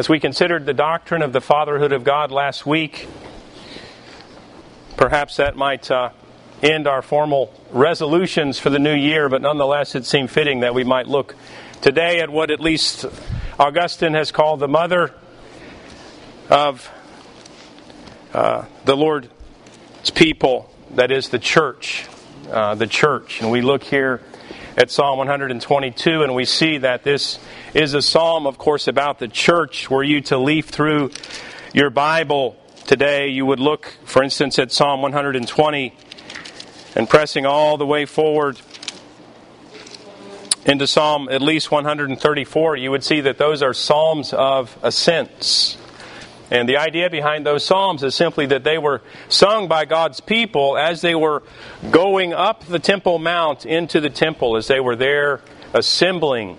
as we considered the doctrine of the fatherhood of God last week, perhaps that might uh, end our formal resolutions for the new year, but nonetheless it seemed fitting that we might look today at what at least Augustine has called the mother of uh, the Lord's people, that is the church. Uh, the church. And we look here at Psalm 122 and we see that this is a psalm, of course, about the church. Were you to leaf through your Bible today, you would look, for instance, at Psalm 120 and pressing all the way forward into Psalm at least 134, you would see that those are psalms of ascents. And the idea behind those psalms is simply that they were sung by God's people as they were going up the Temple Mount into the temple, as they were there assembling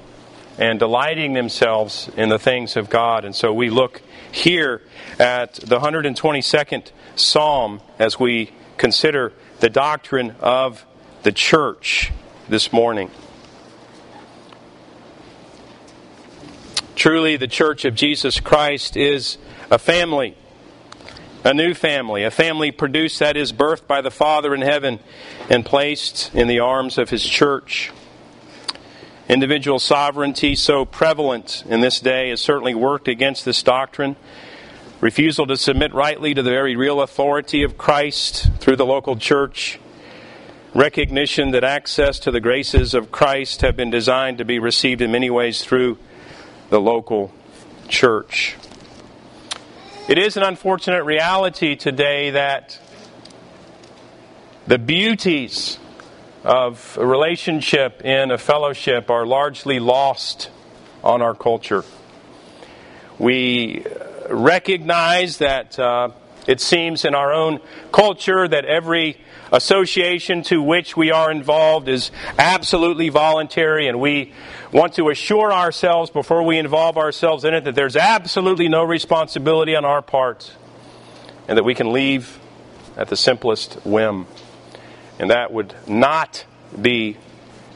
and delighting themselves in the things of God. And so we look here at the 122nd Psalm as we consider the doctrine of the church this morning. Truly, the church of Jesus Christ is a family, a new family, a family produced that is birthed by the Father in heaven and placed in the arms of His church. Individual sovereignty, so prevalent in this day, has certainly worked against this doctrine. Refusal to submit rightly to the very real authority of Christ through the local church. Recognition that access to the graces of Christ have been designed to be received in many ways through the local church. It is an unfortunate reality today that the beauties of a relationship in a fellowship are largely lost on our culture. We recognize that uh, it seems in our own culture that every association to which we are involved is absolutely voluntary, and we want to assure ourselves before we involve ourselves in it that there's absolutely no responsibility on our part, and that we can leave at the simplest whim. And that would not be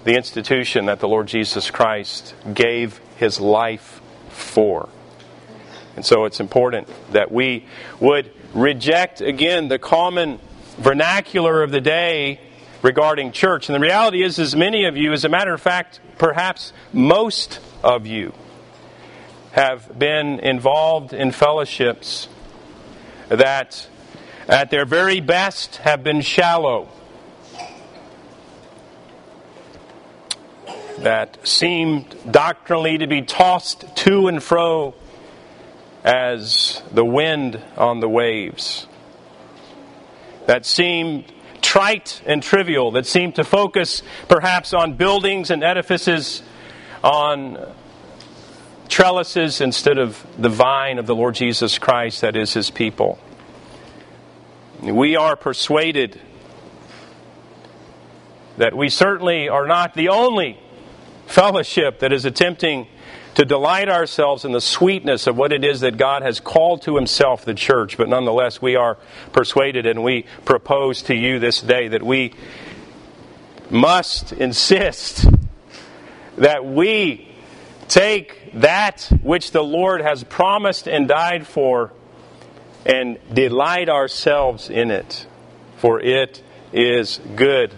the institution that the Lord Jesus Christ gave his life for. And so it's important that we would reject, again, the common vernacular of the day regarding church. And the reality is, as many of you, as a matter of fact, perhaps most of you, have been involved in fellowships that, at their very best, have been shallow that seemed doctrinally to be tossed to and fro as the wind on the waves, that seemed trite and trivial, that seemed to focus perhaps on buildings and edifices, on trellises instead of the vine of the Lord Jesus Christ, that is his people. We are persuaded that we certainly are not the only fellowship that is attempting to delight ourselves in the sweetness of what it is that God has called to Himself the church. But nonetheless, we are persuaded and we propose to you this day that we must insist that we take that which the Lord has promised and died for and delight ourselves in it, for it is good.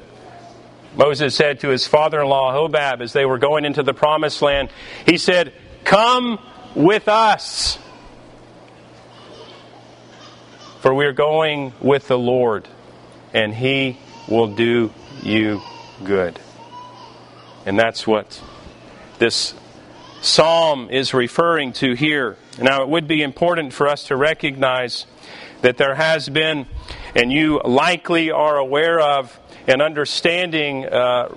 Moses said to his father in law, Hobab, as they were going into the promised land, he said, Come with us, for we are going with the Lord, and he will do you good. And that's what this psalm is referring to here. Now, it would be important for us to recognize that there has been, and you likely are aware of, an understanding, uh,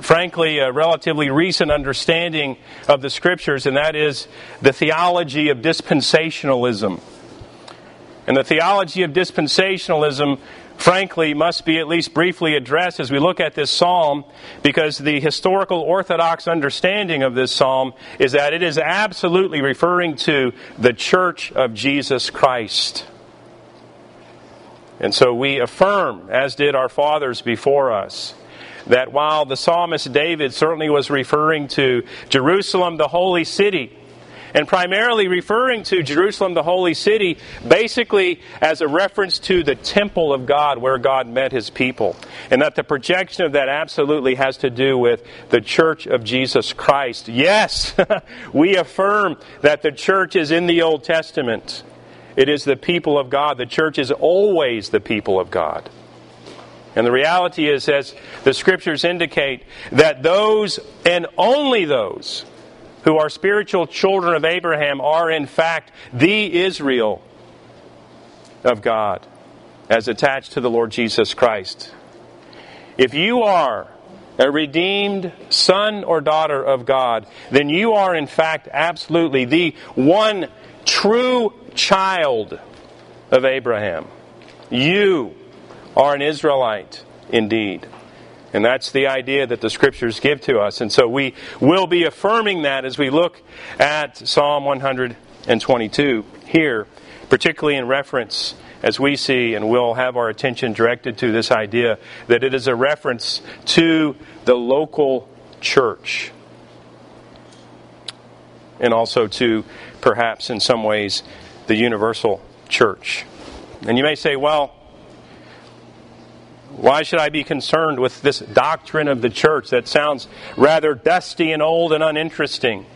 frankly, a relatively recent understanding of the Scriptures, and that is the theology of dispensationalism. And the theology of dispensationalism, frankly, must be at least briefly addressed as we look at this psalm, because the historical orthodox understanding of this psalm is that it is absolutely referring to the church of Jesus Christ. And so we affirm, as did our fathers before us, that while the psalmist David certainly was referring to Jerusalem, the holy city, and primarily referring to Jerusalem, the holy city, basically as a reference to the temple of God where God met his people. And that the projection of that absolutely has to do with the church of Jesus Christ. Yes, we affirm that the church is in the Old Testament. It is the people of God. The church is always the people of God. And the reality is, as the scriptures indicate, that those and only those who are spiritual children of Abraham are in fact the Israel of God as attached to the Lord Jesus Christ. If you are a redeemed son or daughter of God, then you are in fact absolutely the one true child of Abraham. You are an Israelite indeed. And that's the idea that the scriptures give to us. And so we will be affirming that as we look at Psalm 122 here, particularly in reference, as we see, and we'll have our attention directed to this idea that it is a reference to the local church. And also to, perhaps in some ways, the universal church. And you may say, well, why should I be concerned with this doctrine of the church that sounds rather dusty and old and uninteresting?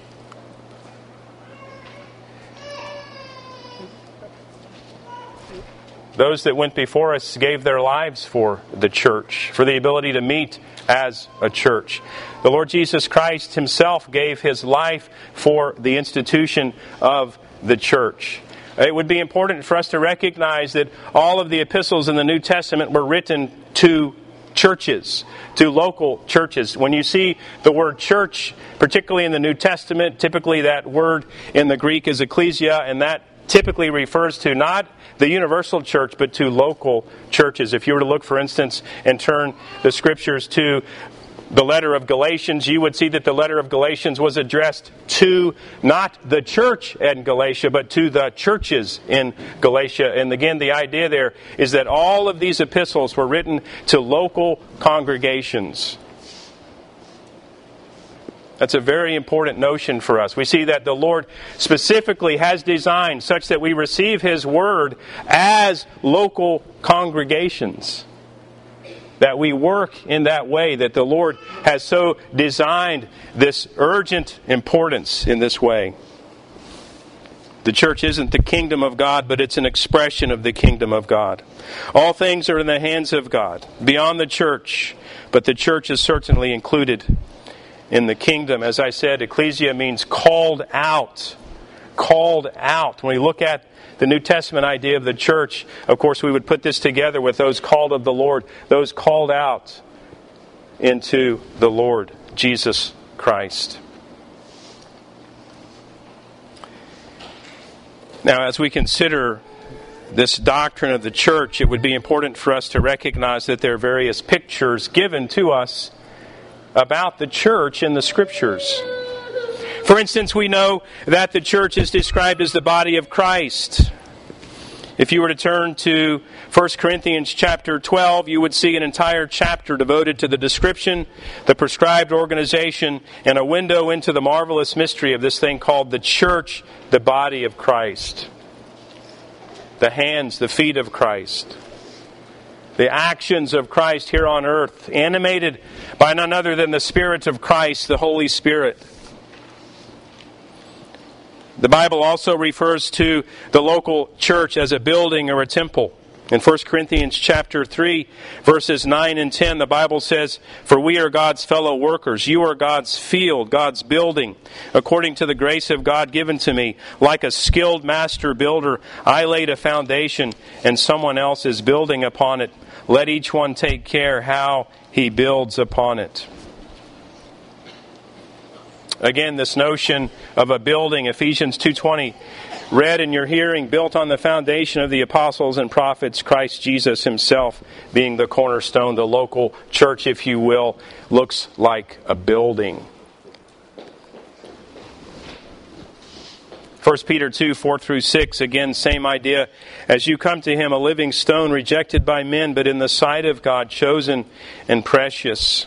Those that went before us gave their lives for the church, for the ability to meet as a church. The Lord Jesus Christ Himself gave His life for the institution of the church. It would be important for us to recognize that all of the epistles in the New Testament were written to churches, to local churches. When you see the word church, particularly in the New Testament, typically that word in the Greek is ecclesia, and that typically refers to not the universal church, but to local churches. If you were to look, for instance, and turn the scriptures to the letter of Galatians, you would see that the letter of Galatians was addressed to not the church in Galatia, but to the churches in Galatia. And again, the idea there is that all of these epistles were written to local congregations. That's a very important notion for us. We see that the Lord specifically has designed such that we receive His Word as local congregations that we work in that way, that the Lord has so designed this urgent importance in this way. The church isn't the kingdom of God, but it's an expression of the kingdom of God. All things are in the hands of God, beyond the church, but the church is certainly included in the kingdom. As I said, ecclesia means called out. Called out. When we look at the New Testament idea of the church, of course, we would put this together with those called of the Lord, those called out into the Lord Jesus Christ. Now, as we consider this doctrine of the church, it would be important for us to recognize that there are various pictures given to us about the church in the scriptures. For instance, we know that the church is described as the body of Christ. If you were to turn to 1 Corinthians chapter 12, you would see an entire chapter devoted to the description, the prescribed organization, and a window into the marvelous mystery of this thing called the church, the body of Christ. The hands, the feet of Christ. The actions of Christ here on earth, animated by none other than the Spirit of Christ, the Holy Spirit. The Bible also refers to the local church as a building or a temple. In 1 Corinthians chapter 3 verses 9 and 10 the Bible says, "For we are God's fellow workers, you are God's field, God's building, according to the grace of God given to me, like a skilled master builder, I laid a foundation and someone else is building upon it. Let each one take care how he builds upon it." Again, this notion of a building, Ephesians 2:20, read in your hearing, built on the foundation of the apostles and prophets, Christ Jesus himself being the cornerstone, the local church, if you will, looks like a building. 1 Peter 2, 4 through 6, again, same idea. As you come to him, a living stone rejected by men, but in the sight of God, chosen and precious.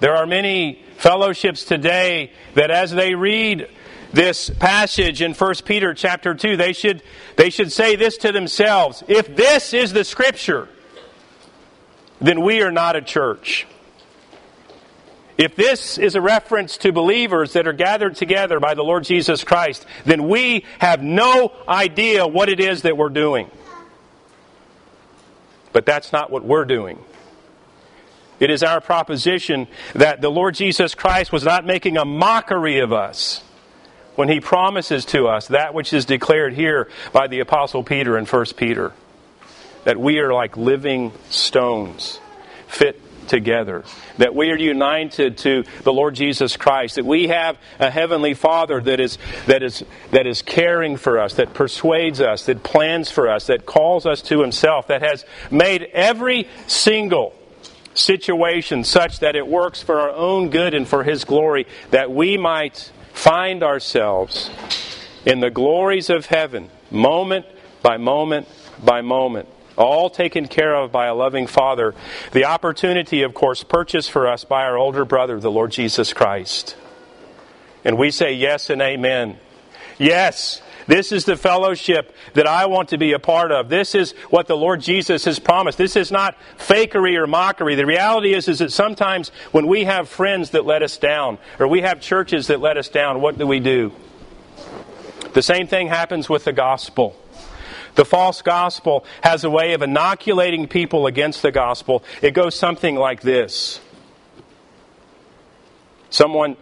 There are many fellowships today that as they read this passage in 1 Peter chapter 2, they should, they should say this to themselves. If this is the scripture, then we are not a church. If this is a reference to believers that are gathered together by the Lord Jesus Christ, then we have no idea what it is that we're doing. But that's not what we're doing. It is our proposition that the Lord Jesus Christ was not making a mockery of us when he promises to us that which is declared here by the Apostle Peter in 1 Peter that we are like living stones, fit together. That we are united to the Lord Jesus Christ. That we have a heavenly Father that is, that is, that is caring for us, that persuades us, that plans for us, that calls us to Himself, that has made every single situation such that it works for our own good and for His glory, that we might find ourselves in the glories of heaven, moment by moment by moment, all taken care of by a loving Father. The opportunity, of course, purchased for us by our older brother, the Lord Jesus Christ. And we say yes and amen. Yes, this is the fellowship that I want to be a part of. This is what the Lord Jesus has promised. This is not fakery or mockery. The reality is, is that sometimes when we have friends that let us down, or we have churches that let us down, what do we do? The same thing happens with the gospel. The false gospel has a way of inoculating people against the gospel. It goes something like this Someone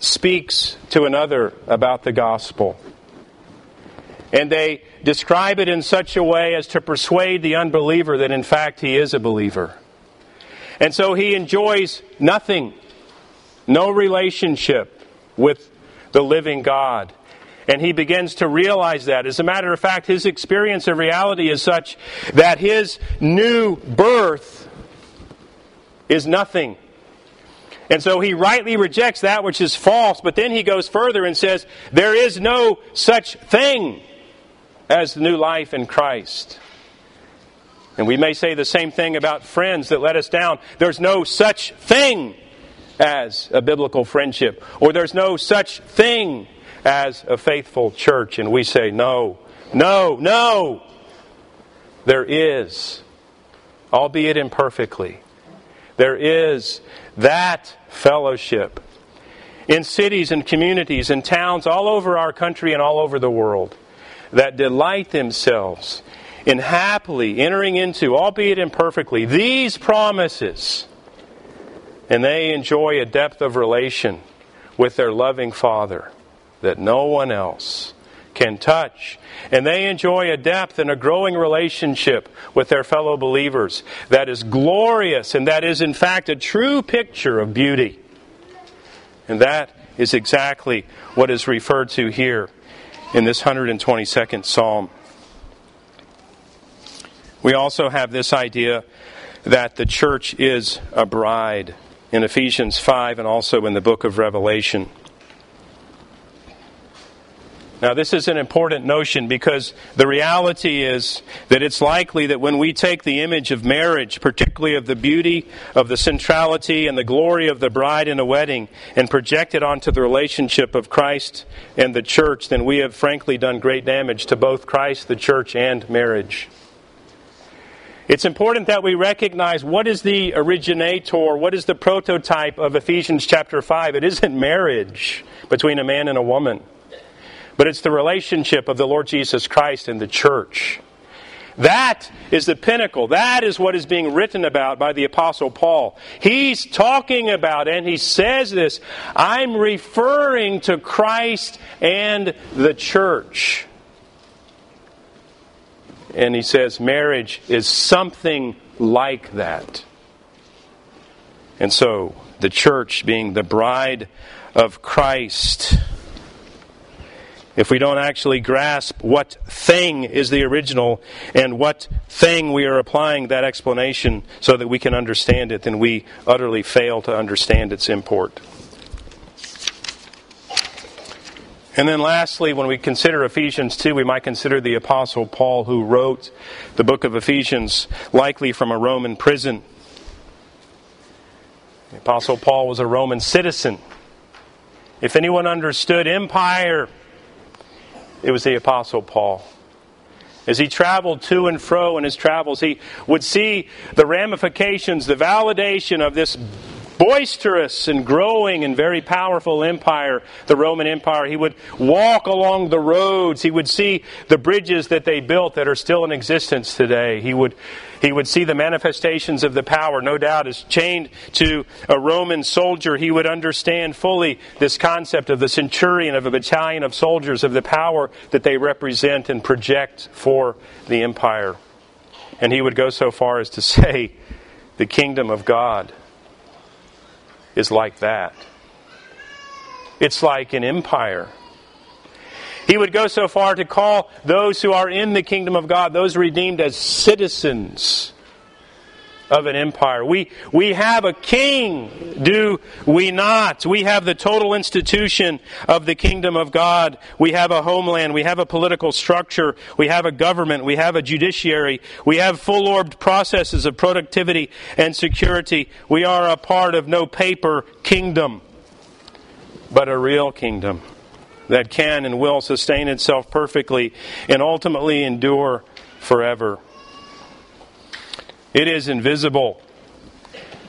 speaks to another about the gospel and they describe it in such a way as to persuade the unbeliever that in fact he is a believer. And so he enjoys nothing, no relationship with the living God. And he begins to realize that. As a matter of fact, his experience of reality is such that his new birth is nothing. And so he rightly rejects that which is false, but then he goes further and says, There is no such thing as new life in Christ. And we may say the same thing about friends that let us down. There's no such thing as a biblical friendship, or there's no such thing as a faithful church. And we say, no, no, no. There is, albeit imperfectly, there is that fellowship in cities and communities and towns all over our country and all over the world that delight themselves in happily entering into, albeit imperfectly, these promises. And they enjoy a depth of relation with their loving Father that no one else can touch. And they enjoy a depth and a growing relationship with their fellow believers that is glorious and that is, in fact, a true picture of beauty. And that is exactly what is referred to here in this 122nd Psalm. We also have this idea that the church is a bride in Ephesians 5 and also in the book of Revelation. Now, this is an important notion because the reality is that it's likely that when we take the image of marriage, particularly of the beauty, of the centrality, and the glory of the bride in a wedding, and project it onto the relationship of Christ and the church, then we have frankly done great damage to both Christ, the church, and marriage. It's important that we recognize what is the originator, what is the prototype of Ephesians chapter 5. It isn't marriage between a man and a woman but it's the relationship of the Lord Jesus Christ and the church. That is the pinnacle. That is what is being written about by the Apostle Paul. He's talking about, and he says this I'm referring to Christ and the church. And he says marriage is something like that. And so, the church being the bride of Christ if we don't actually grasp what thing is the original and what thing we are applying that explanation so that we can understand it, then we utterly fail to understand its import. And then lastly, when we consider Ephesians 2, we might consider the Apostle Paul who wrote the book of Ephesians, likely from a Roman prison. The Apostle Paul was a Roman citizen. If anyone understood empire, it was the Apostle Paul. As he traveled to and fro in his travels, he would see the ramifications, the validation of this boisterous and growing and very powerful empire, the Roman Empire. He would walk along the roads. He would see the bridges that they built that are still in existence today. He would, he would see the manifestations of the power. No doubt, as chained to a Roman soldier, he would understand fully this concept of the centurion, of a battalion of soldiers, of the power that they represent and project for the empire. And he would go so far as to say, the kingdom of God is like that. It's like an empire. He would go so far to call those who are in the kingdom of God, those redeemed, as citizens of an empire. We, we have a king, do we not? We have the total institution of the kingdom of God. We have a homeland. We have a political structure. We have a government. We have a judiciary. We have full orbed processes of productivity and security. We are a part of no paper kingdom, but a real kingdom that can and will sustain itself perfectly and ultimately endure forever. It is invisible,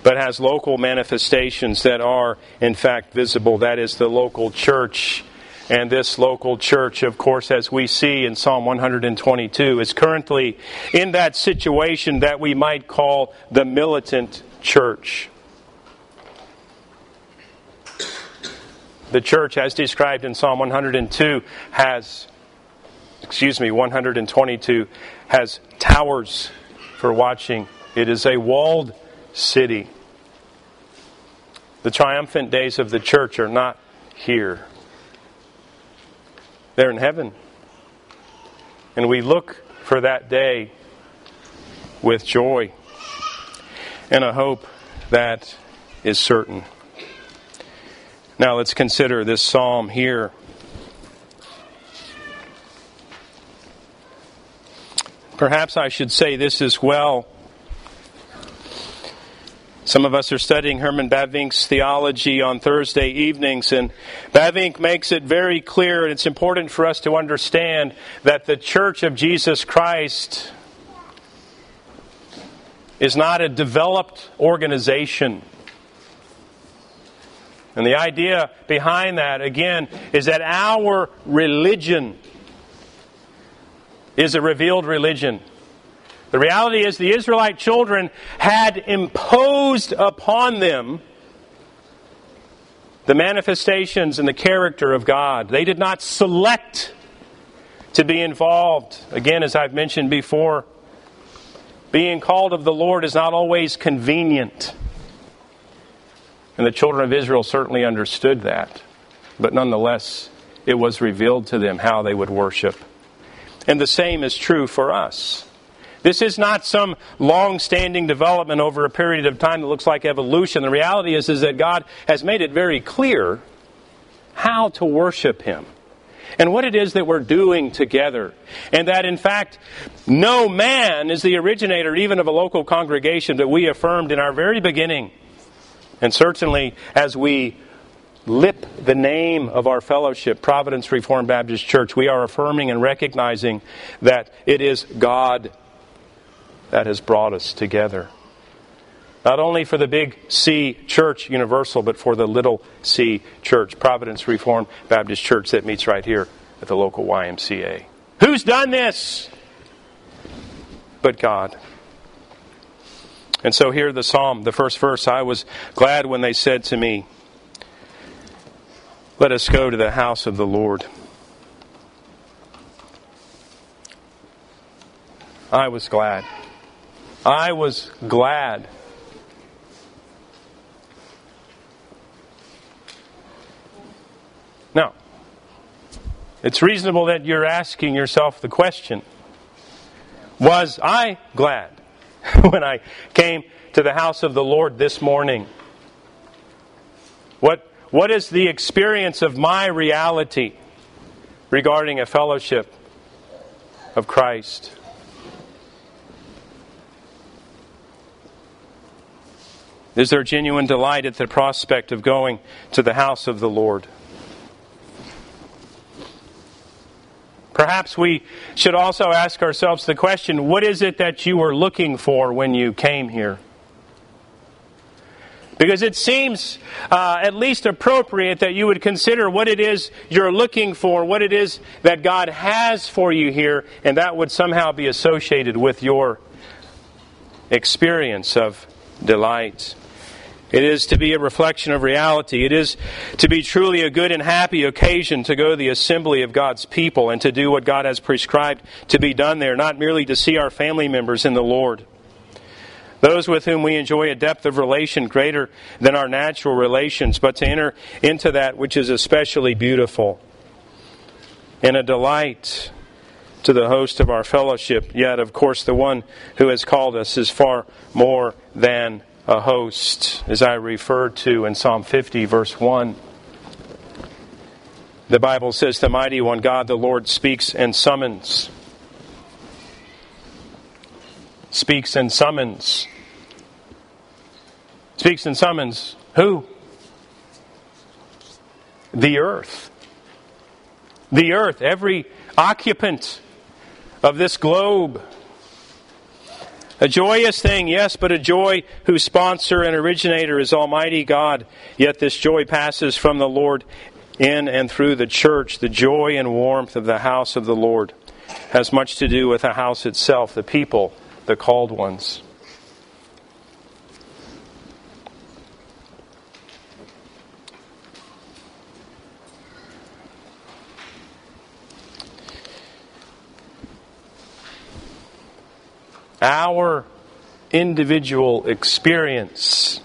but has local manifestations that are, in fact, visible. That is the local church. And this local church, of course, as we see in Psalm 122, is currently in that situation that we might call the militant church. The church, as described in Psalm 102, has, excuse me, 122, has towers for watching it is a walled city. The triumphant days of the church are not here, they're in heaven. And we look for that day with joy and a hope that is certain. Now let's consider this psalm here. Perhaps I should say this as well. Some of us are studying Herman Bavinck's theology on Thursday evenings, and Bavinck makes it very clear, and it's important for us to understand that the Church of Jesus Christ is not a developed organization. And the idea behind that, again, is that our religion is a revealed religion. The reality is, the Israelite children had imposed upon them the manifestations and the character of God. They did not select to be involved. Again, as I've mentioned before, being called of the Lord is not always convenient. And the children of Israel certainly understood that. But nonetheless, it was revealed to them how they would worship. And the same is true for us. This is not some long standing development over a period of time that looks like evolution. The reality is, is that God has made it very clear how to worship Him and what it is that we're doing together. And that, in fact, no man is the originator even of a local congregation that we affirmed in our very beginning. And certainly as we lip the name of our fellowship, Providence Reformed Baptist Church, we are affirming and recognizing that it is God that has brought us together. Not only for the big C Church Universal, but for the little C Church, Providence Reformed Baptist Church that meets right here at the local YMCA. Who's done this? But God. And so here the psalm, the first verse I was glad when they said to me, Let us go to the house of the Lord. I was glad. I was glad. Now, It's reasonable that you're asking yourself the question Was I glad when I came to the house of the Lord this morning? What, what is the experience of my reality regarding a fellowship of Christ? Is there genuine delight at the prospect of going to the house of the Lord? Perhaps we should also ask ourselves the question what is it that you were looking for when you came here? Because it seems uh, at least appropriate that you would consider what it is you're looking for, what it is that God has for you here, and that would somehow be associated with your experience of delight. It is to be a reflection of reality. It is to be truly a good and happy occasion to go to the assembly of God's people and to do what God has prescribed to be done there, not merely to see our family members in the Lord. Those with whom we enjoy a depth of relation greater than our natural relations, but to enter into that which is especially beautiful and a delight to the host of our fellowship. Yet, of course, the one who has called us is far more than a host, as I referred to in Psalm 50, verse 1. The Bible says, The mighty one, God the Lord, speaks and summons. Speaks and summons. Speaks and summons who? The earth. The earth, every occupant of this globe a joyous thing, yes, but a joy whose sponsor and originator is Almighty God. Yet this joy passes from the Lord in and through the church. The joy and warmth of the house of the Lord has much to do with the house itself, the people, the called ones. Our individual experience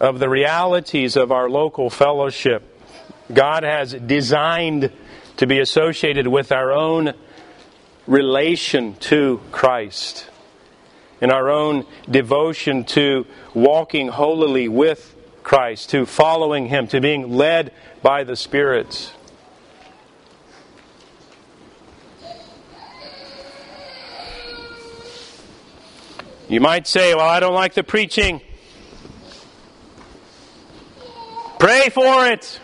of the realities of our local fellowship, God has designed to be associated with our own relation to Christ, in our own devotion to walking holily with Christ, to following Him, to being led by the Spirit. You might say, Well, I don't like the preaching. Pray for it,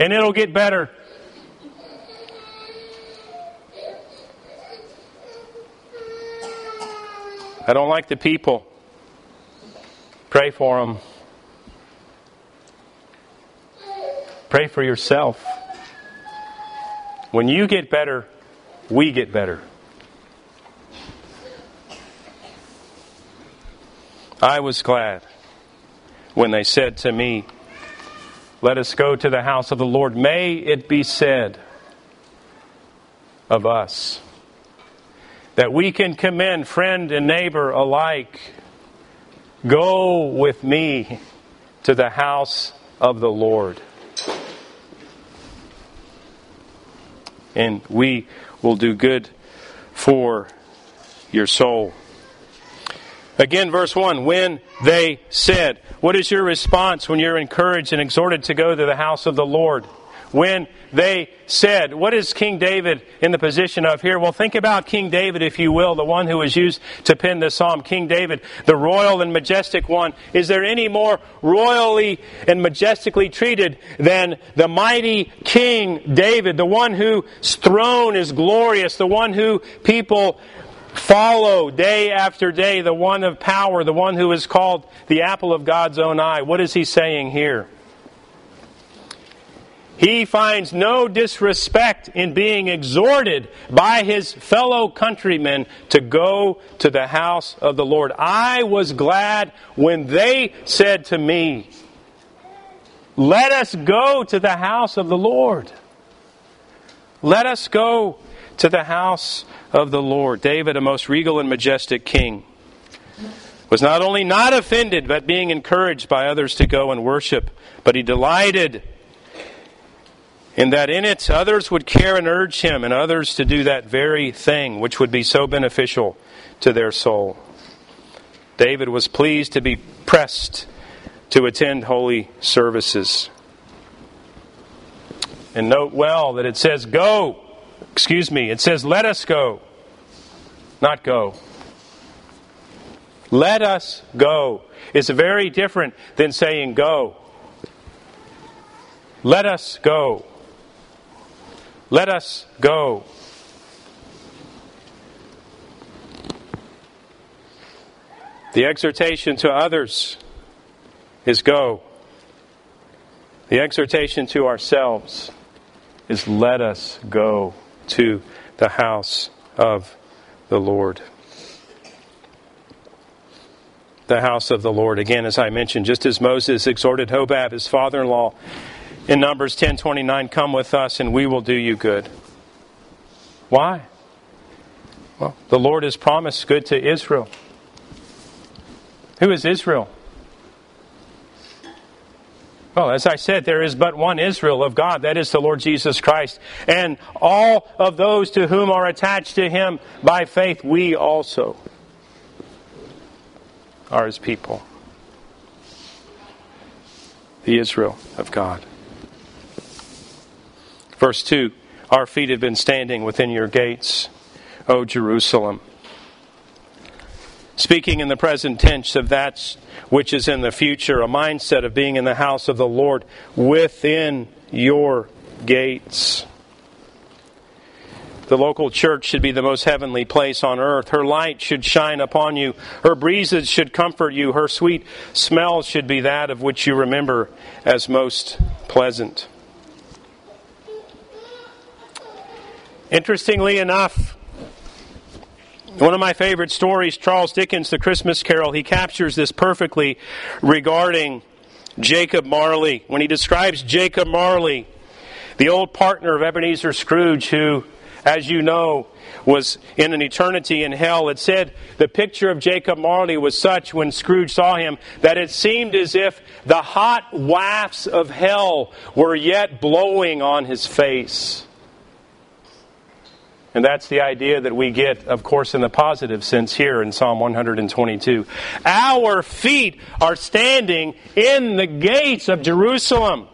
and it'll get better. I don't like the people. Pray for them. Pray for yourself. When you get better, we get better. I was glad when they said to me, Let us go to the house of the Lord. May it be said of us that we can commend friend and neighbor alike. Go with me to the house of the Lord. And we will do good for your soul. Again, verse 1 when they said. What is your response when you're encouraged and exhorted to go to the house of the Lord? When they said, What is King David in the position of here? Well, think about King David, if you will, the one who was used to pen the psalm. King David, the royal and majestic one. Is there any more royally and majestically treated than the mighty King David, the one whose throne is glorious, the one who people Follow day after day the one of power, the one who is called the apple of God's own eye. What is he saying here? He finds no disrespect in being exhorted by his fellow countrymen to go to the house of the Lord. I was glad when they said to me, Let us go to the house of the Lord. Let us go to the house of the Lord. David, a most regal and majestic king, was not only not offended, but being encouraged by others to go and worship, but he delighted in that in it others would care and urge him, and others to do that very thing which would be so beneficial to their soul. David was pleased to be pressed to attend holy services. And note well that it says go. Excuse me, it says let us go, not go. Let us go is very different than saying go. Let us go. Let us go. The exhortation to others is go. The exhortation to ourselves is let us go to the house of the Lord. The house of the Lord. Again, as I mentioned, just as Moses exhorted Hobab, his father in law, in Numbers 10:29, "Come with us and we will do you good." Why? Well, the Lord has promised good to Israel. Who is Israel? Well, as I said, there is but one Israel of God, that is the Lord Jesus Christ. And all of those to whom are attached to him by faith, we also are his people. The Israel of God. Verse 2 Our feet have been standing within your gates, O Jerusalem. Speaking in the present tense of that which is in the future, a mindset of being in the house of the Lord within your gates. The local church should be the most heavenly place on earth. Her light should shine upon you. Her breezes should comfort you. Her sweet smell should be that of which you remember as most pleasant. Interestingly enough, one of my favorite stories, Charles Dickens' The Christmas Carol, he captures this perfectly regarding Jacob Marley. When he describes Jacob Marley, the old partner of Ebenezer Scrooge, who, as you know, was in an eternity in hell, it said the picture of Jacob Marley was such when Scrooge saw him that it seemed as if the hot wafts of hell were yet blowing on his face. And that's the idea that we get, of course, in the positive sense here in Psalm 122. Our feet are standing in the gates of Jerusalem.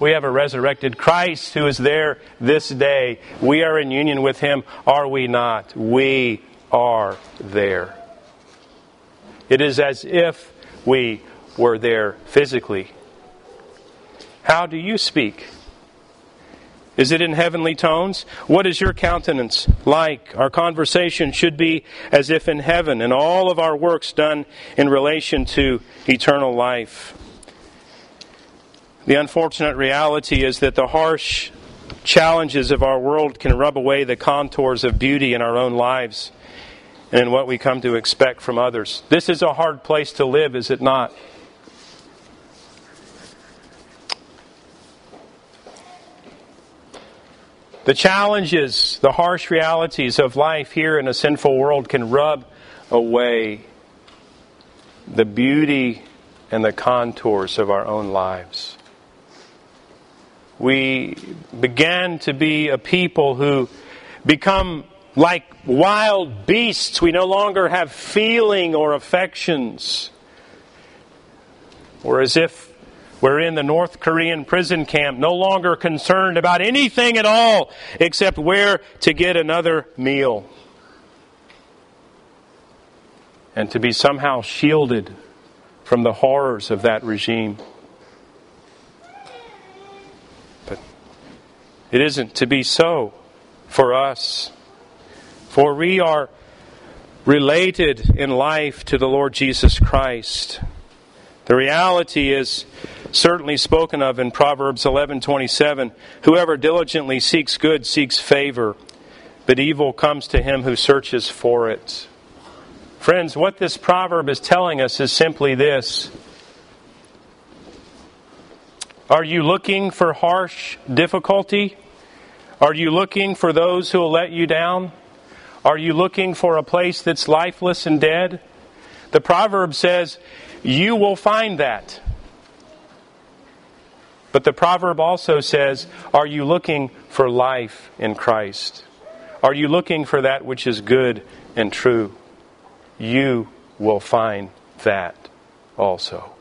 We have a resurrected Christ who is there this day. We are in union with him, are we not? We are there. It is as if we were there physically how do you speak? Is it in heavenly tones? What is your countenance like? Our conversation should be as if in heaven, and all of our works done in relation to eternal life. The unfortunate reality is that the harsh challenges of our world can rub away the contours of beauty in our own lives and in what we come to expect from others. This is a hard place to live, is it not? The challenges, the harsh realities of life here in a sinful world can rub away the beauty and the contours of our own lives. We began to be a people who become like wild beasts. We no longer have feeling or affections. Or as if we're in the North Korean prison camp, no longer concerned about anything at all except where to get another meal. And to be somehow shielded from the horrors of that regime. But it isn't to be so for us. For we are related in life to the Lord Jesus Christ. The reality is certainly spoken of in Proverbs 11:27, whoever diligently seeks good seeks favor, but evil comes to him who searches for it. Friends, what this proverb is telling us is simply this. Are you looking for harsh difficulty? Are you looking for those who will let you down? Are you looking for a place that's lifeless and dead? The proverb says, you will find that. But the proverb also says, Are you looking for life in Christ? Are you looking for that which is good and true? You will find that also.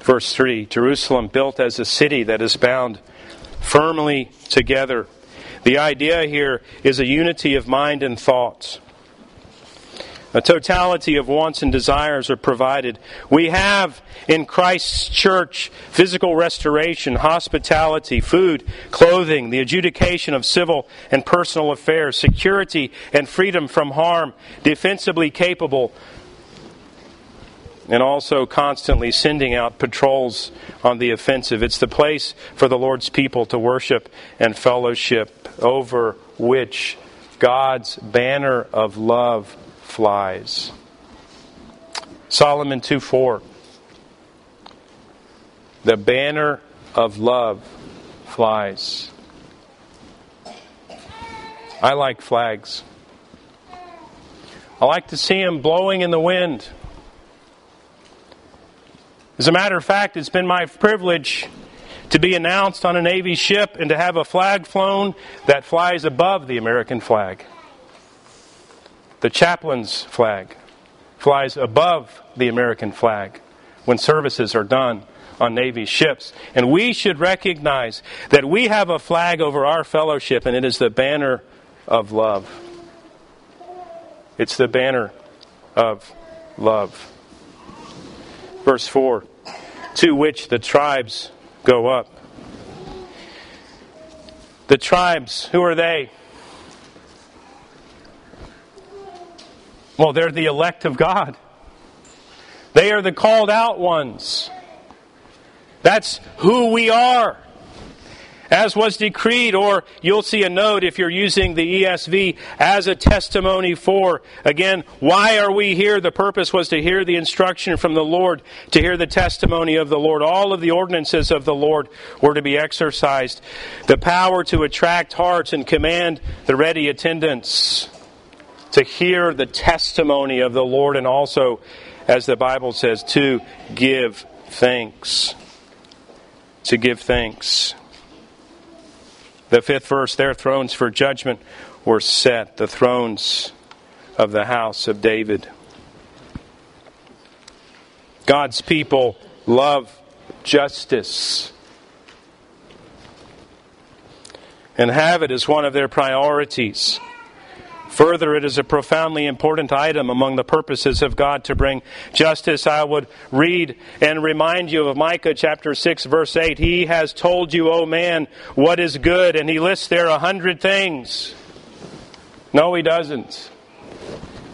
Verse 3 Jerusalem built as a city that is bound firmly together. The idea here is a unity of mind and thoughts. A totality of wants and desires are provided. We have in Christ's church physical restoration, hospitality, food, clothing, the adjudication of civil and personal affairs, security and freedom from harm, defensively capable, and also constantly sending out patrols on the offensive. It's the place for the Lord's people to worship and fellowship over which God's banner of love flies. Solomon 2 4. The banner of love flies. I like flags. I like to see them blowing in the wind. As a matter of fact, it's been my privilege to be announced on a Navy ship and to have a flag flown that flies above the American flag. The chaplain's flag flies above the American flag when services are done on Navy ships. And we should recognize that we have a flag over our fellowship, and it is the banner of love. It's the banner of love. Verse 4 To which the tribes go up. The tribes, who are they? Well, they're the elect of God. They are the called out ones. That's who we are as was decreed, or you'll see a note if you're using the ESV as a testimony for. Again, why are we here? The purpose was to hear the instruction from the Lord, to hear the testimony of the Lord. All of the ordinances of the Lord were to be exercised. The power to attract hearts and command the ready attendance, to hear the testimony of the Lord, and also, as the Bible says, to give thanks. To give thanks. The fifth verse their thrones for judgment were set, the thrones of the house of David. God's people love justice and have it as one of their priorities. Further, it is a profoundly important item among the purposes of God to bring justice. I would read and remind you of Micah chapter 6, verse 8. He has told you, O man, what is good, and he lists there a hundred things. No, he doesn't.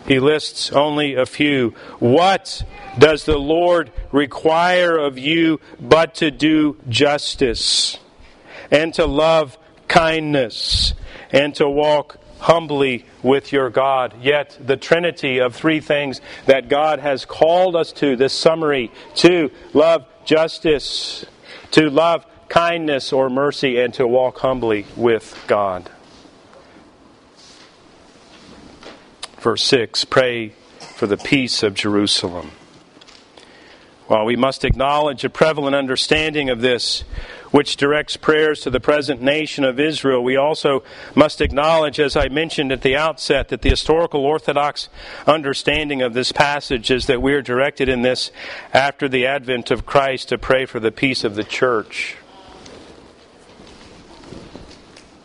He lists only a few. What does the Lord require of you but to do justice and to love kindness and to walk humbly with your God. Yet the trinity of three things that God has called us to, this summary, to love justice, to love kindness or mercy, and to walk humbly with God. Verse 6 Pray for the peace of Jerusalem. While we must acknowledge a prevalent understanding of this, which directs prayers to the present nation of Israel, we also must acknowledge, as I mentioned at the outset, that the historical Orthodox understanding of this passage is that we are directed in this after the advent of Christ to pray for the peace of the church.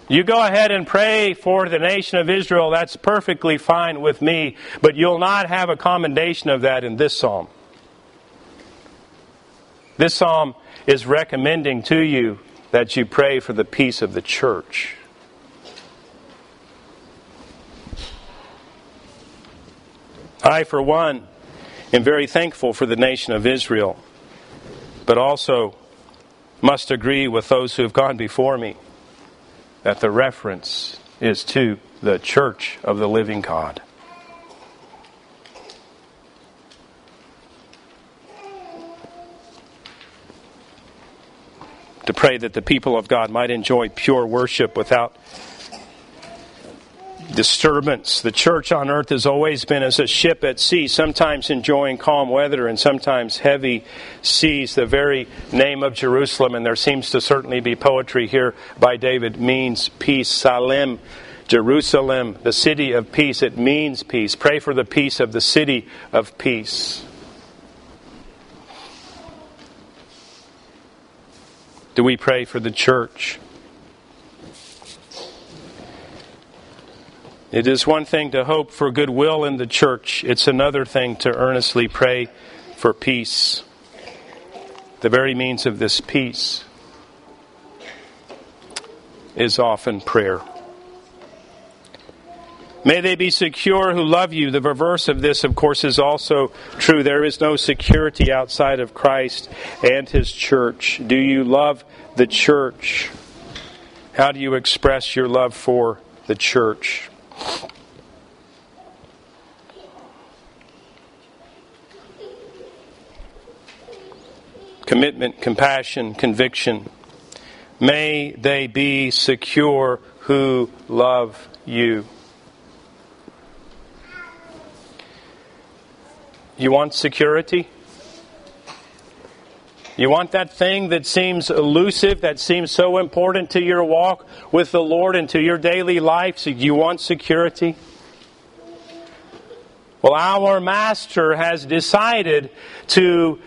You go ahead and pray for the nation of Israel, that's perfectly fine with me, but you'll not have a commendation of that in this psalm. This psalm is recommending to you that you pray for the peace of the church. I, for one, am very thankful for the nation of Israel, but also must agree with those who have gone before me that the reference is to the church of the living God. To pray that the people of God might enjoy pure worship without disturbance. The church on earth has always been as a ship at sea, sometimes enjoying calm weather and sometimes heavy seas. The very name of Jerusalem, and there seems to certainly be poetry here by David, means peace. Salem, Jerusalem, the city of peace. It means peace. Pray for the peace of the city of peace. Do we pray for the church? It is one thing to hope for goodwill in the church, it's another thing to earnestly pray for peace. The very means of this peace is often prayer. May they be secure who love you. The reverse of this, of course, is also true. There is no security outside of Christ and His church. Do you love the church? How do you express your love for the church? Commitment, compassion, conviction. May they be secure who love you. You want security? You want that thing that seems elusive, that seems so important to your walk with the Lord and to your daily life? So you want security? Well, our Master has decided to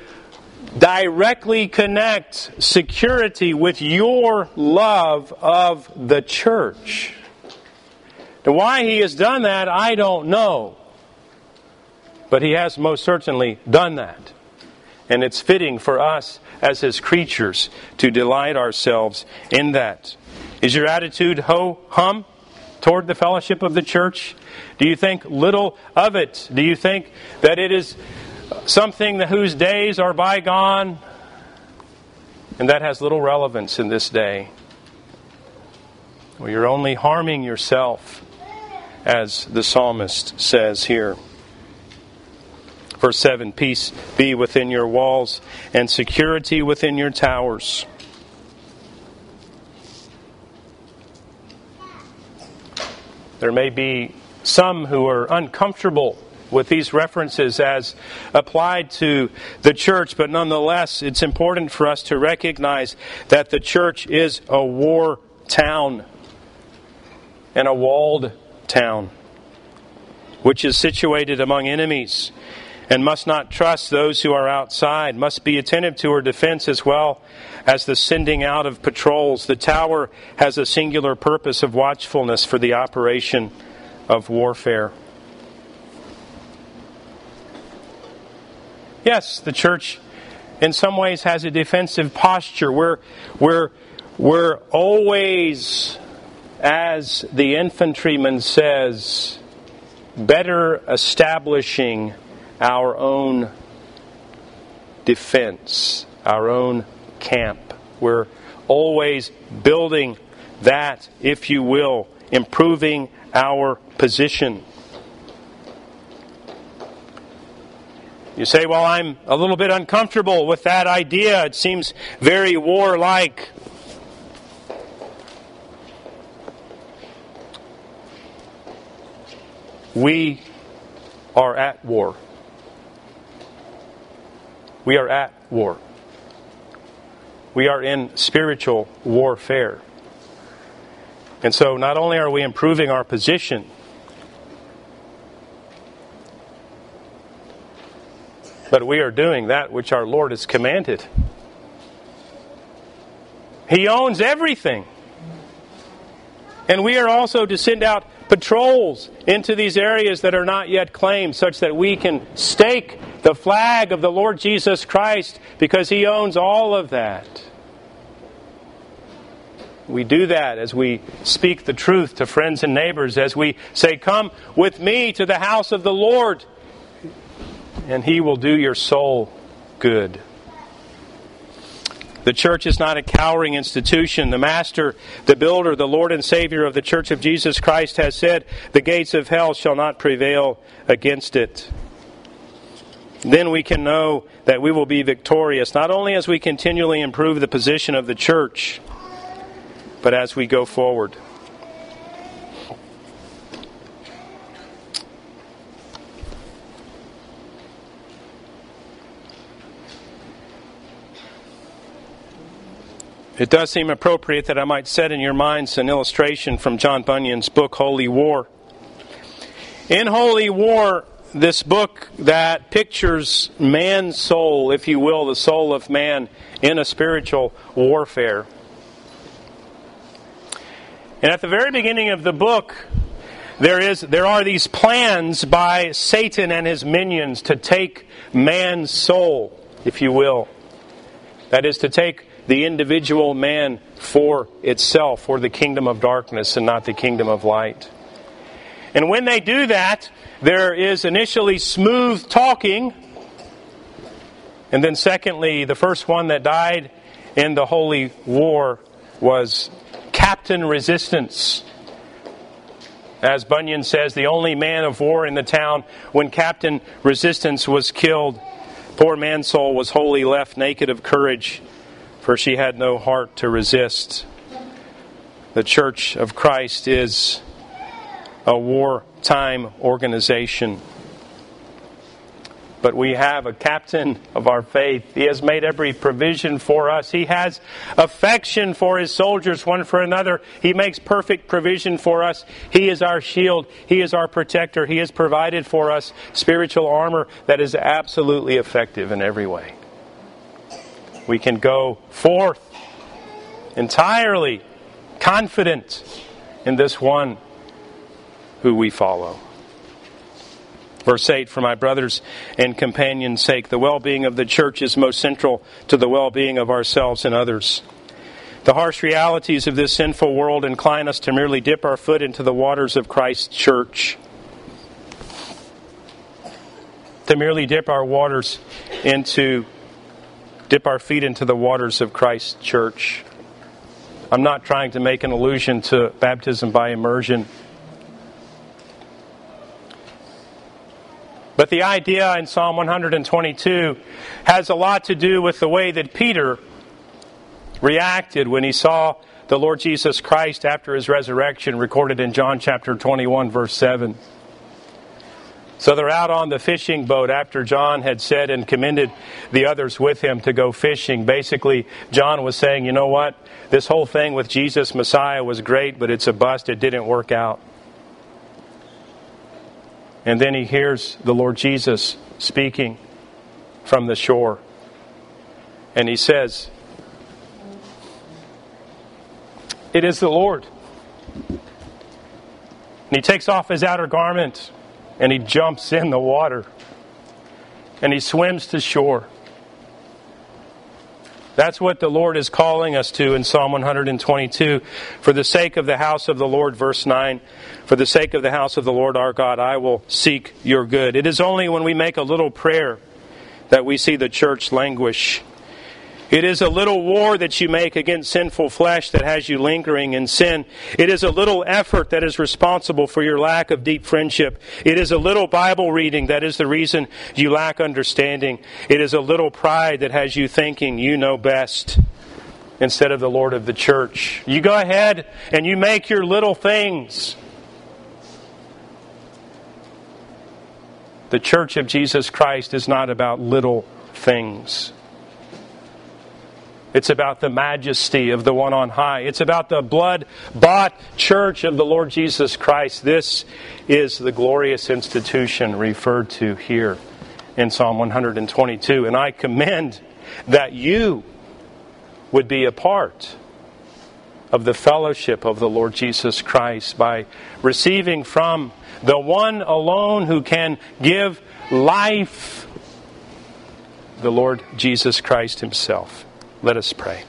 directly connect security with your love of the church. And why he has done that, I don't know. But he has most certainly done that. And it's fitting for us as his creatures to delight ourselves in that. Is your attitude ho hum toward the fellowship of the church? Do you think little of it? Do you think that it is something whose days are bygone and that has little relevance in this day? Well, you're only harming yourself, as the psalmist says here. Verse 7 Peace be within your walls and security within your towers. There may be some who are uncomfortable with these references as applied to the church, but nonetheless, it's important for us to recognize that the church is a war town and a walled town, which is situated among enemies and must not trust those who are outside, must be attentive to her defense as well as the sending out of patrols. The tower has a singular purpose of watchfulness for the operation of warfare. Yes, the church in some ways has a defensive posture. We're, we're, we're always, as the infantryman says, better establishing our own defense, our own camp. We're always building that, if you will, improving our position. You say, Well, I'm a little bit uncomfortable with that idea. It seems very warlike. We are at war. We are at war. We are in spiritual warfare. And so not only are we improving our position, but we are doing that which our Lord has commanded. He owns everything. And we are also to send out patrols into these areas that are not yet claimed, such that we can stake the flag of the Lord Jesus Christ because He owns all of that. We do that as we speak the truth to friends and neighbors, as we say, Come with me to the house of the Lord, and He will do your soul good. The church is not a cowering institution. The Master, the Builder, the Lord and Savior of the Church of Jesus Christ has said, The gates of hell shall not prevail against it. Then we can know that we will be victorious, not only as we continually improve the position of the church, but as we go forward. It does seem appropriate that I might set in your minds an illustration from John Bunyan's book, Holy War. In Holy War, this book that pictures man's soul, if you will, the soul of man in a spiritual warfare. And at the very beginning of the book, there, is, there are these plans by Satan and his minions to take man's soul, if you will. That is, to take the individual man for itself, for the kingdom of darkness and not the kingdom of light. And when they do that, there is initially smooth talking. And then, secondly, the first one that died in the holy war was Captain Resistance. As Bunyan says, the only man of war in the town, when Captain Resistance was killed, poor Mansoul was wholly left naked of courage for she had no heart to resist. The Church of Christ is a wartime organization. But we have a captain of our faith. He has made every provision for us. He has affection for his soldiers one for another. He makes perfect provision for us. He is our shield. He is our protector. He has provided for us spiritual armor that is absolutely effective in every way we can go forth entirely confident in this one who we follow. Verse 8 For my brothers and companions' sake, the well being of the church is most central to the well being of ourselves and others. The harsh realities of this sinful world incline us to merely dip our foot into the waters of Christ's church. To merely dip our waters into dip our feet into the waters of Christ's church. I'm not trying to make an allusion to baptism by immersion. But the idea in Psalm 122 has a lot to do with the way that Peter reacted when he saw the Lord Jesus Christ after his resurrection, recorded in John chapter 21, verse 7. So they're out on the fishing boat after John had said and commended the others with him to go fishing. Basically, John was saying, you know what? This whole thing with Jesus Messiah was great, but it's a bust. It didn't work out. And then he hears the Lord Jesus speaking from the shore. And he says, It is the Lord. And he takes off his outer garment and he jumps in the water and he swims to shore. That's what the Lord is calling us to in Psalm 122. For the sake of the house of the Lord, verse 9, for the sake of the house of the Lord our God, I will seek your good. It is only when we make a little prayer that we see the church languish. It is a little war that you make against sinful flesh that has you lingering in sin. It is a little effort that is responsible for your lack of deep friendship. It is a little Bible reading that is the reason you lack understanding. It is a little pride that has you thinking you know best instead of the Lord of the church. You go ahead and you make your little things. The church of Jesus Christ is not about little things. It's about the majesty of the one on high. It's about the blood bought church of the Lord Jesus Christ. This is the glorious institution referred to here in Psalm 122. And I commend that you would be a part of the fellowship of the Lord Jesus Christ by receiving from the one alone who can give life, the Lord Jesus Christ Himself. Let us pray.